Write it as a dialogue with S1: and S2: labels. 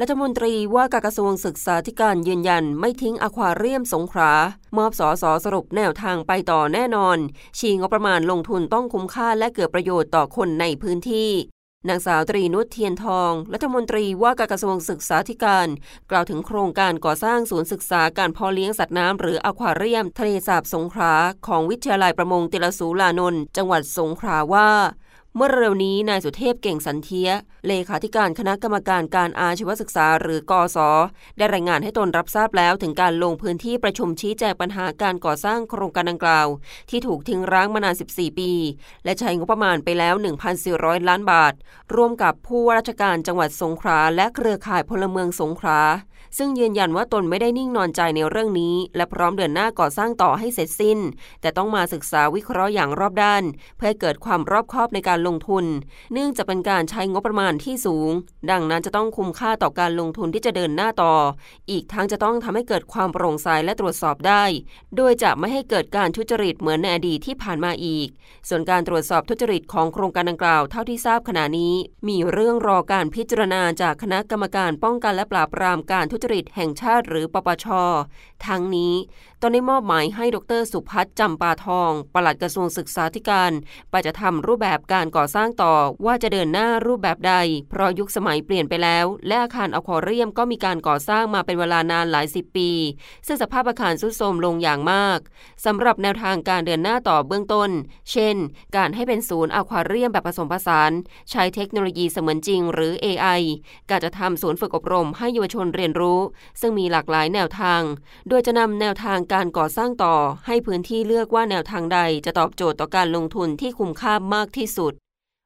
S1: รัฐมนตรีว่าการกระทรวงศึกษาธิการยืนยัน ไม่ทิ้งอควาเรียมสงขลามอบสอสอสรุปแนวทางไปต่อแน่นอน ชีงบประมาณลงทุนต้องคุ้มค่าและเกิดประโยชน์ต่อคนในพื้นที่นางสาวตรีนุชเทียนทอง รัฐมนตรีว่าการกระทรวงศึกษาธิการ กล่าวถึงโครงการก่อสร้างศูนย์ศึกษาการเพาะเลี้ยงสัตว์น้ำหรืออควาเรียม ทะเลสาบสงขลาของวิทยาลัยประมงติลสูลานนท์จังหวัดสงขลาว่า เมื่อเร็วนี้นายสุเทพเก่งสันเทีย เลขาธิการคณะกรรมการการอาชีวศึกษาหรือกอสได้รายงานให้ตนรับทราบแล้วถึงการลงพื้นที่ประชุมชี้แจงปัญหาการก่อสร้างโครงการดังกล่าว ที่ถูกทิ้งร้างมานาน 14 ปี และใช้งบประมาณไปแล้ว 1,400 ล้านบาท ร่วมกับผู้ว่าราชการจังหวัดสงขลาและเครือข่ายพลเมืองสงขลาซึ่งยืนยันว่าตนไม่ได้นิ่งนอนใจในเรื่องนี้ และพร้อมเดินหน้าก่อสร้างต่อให้เสร็จสิ้น แต่ต้องมาศึกษาวิเคราะห์อย่างรอบด้าน เพื่อเกิดความรอบคอบในการลงทุน เนื่องจากเป็นการใช้งบประมาณที่สูง ดังนั้นจะต้องคุ้มค่าต่อการลงทุนที่จะเดินหน้าต่อ อีกทั้งจะต้องทำให้เกิดความโปร่งใสและตรวจสอบได้ โดยจะไม่ให้เกิดการทุจริตเหมือนในอดีตที่ผ่านมาอีก ส่วนการตรวจสอบทุจริตของโครงการดังกล่าวเท่าที่ทราบขณะนี้ มีเรื่องรอการพิจารณาจากคณะกรรมการป้องกันและปราบปรามการทุจริตแห่งชาติหรือปปช ทั้งนี้ตอนได้มอบหมายให้ดรสุพัฒน์จำปาทอง ปลัดกระทรวงศึกษาธิการไปจะทำรูปแบบการก่อสร้างต่อว่าจะเดินหน้ารูปแบบใดเพราะยุคสมัยเปลี่ยนไปแล้ว และอาคารอควาเรียมก็มีการก่อสร้างมาเป็นเวลานานหลายสิบปี ซึ่งสภาพอาคารทรุดโทรมลงอย่างมากสำหรับแนวทางการเดินหน้าต่อเบื้องต้น เช่น การให้เป็นศูนย์อควาเรียมแบบผสมผสาน ใช้เทคโนโลยีเสมือนจริง หรือ AI การจะทำศูนย์ฝึกอบรมให้เยาวชนเรียนรู้ ซึ่งมีหลากหลายแนวทาง โดยจะนำแนวทางการก่อสร้างต่อ ให้พื้นที่เลือกว่าแนวทางใดจะตอบโจทย์ต่อการลงทุนที่คุ้มค่ามากที่สุด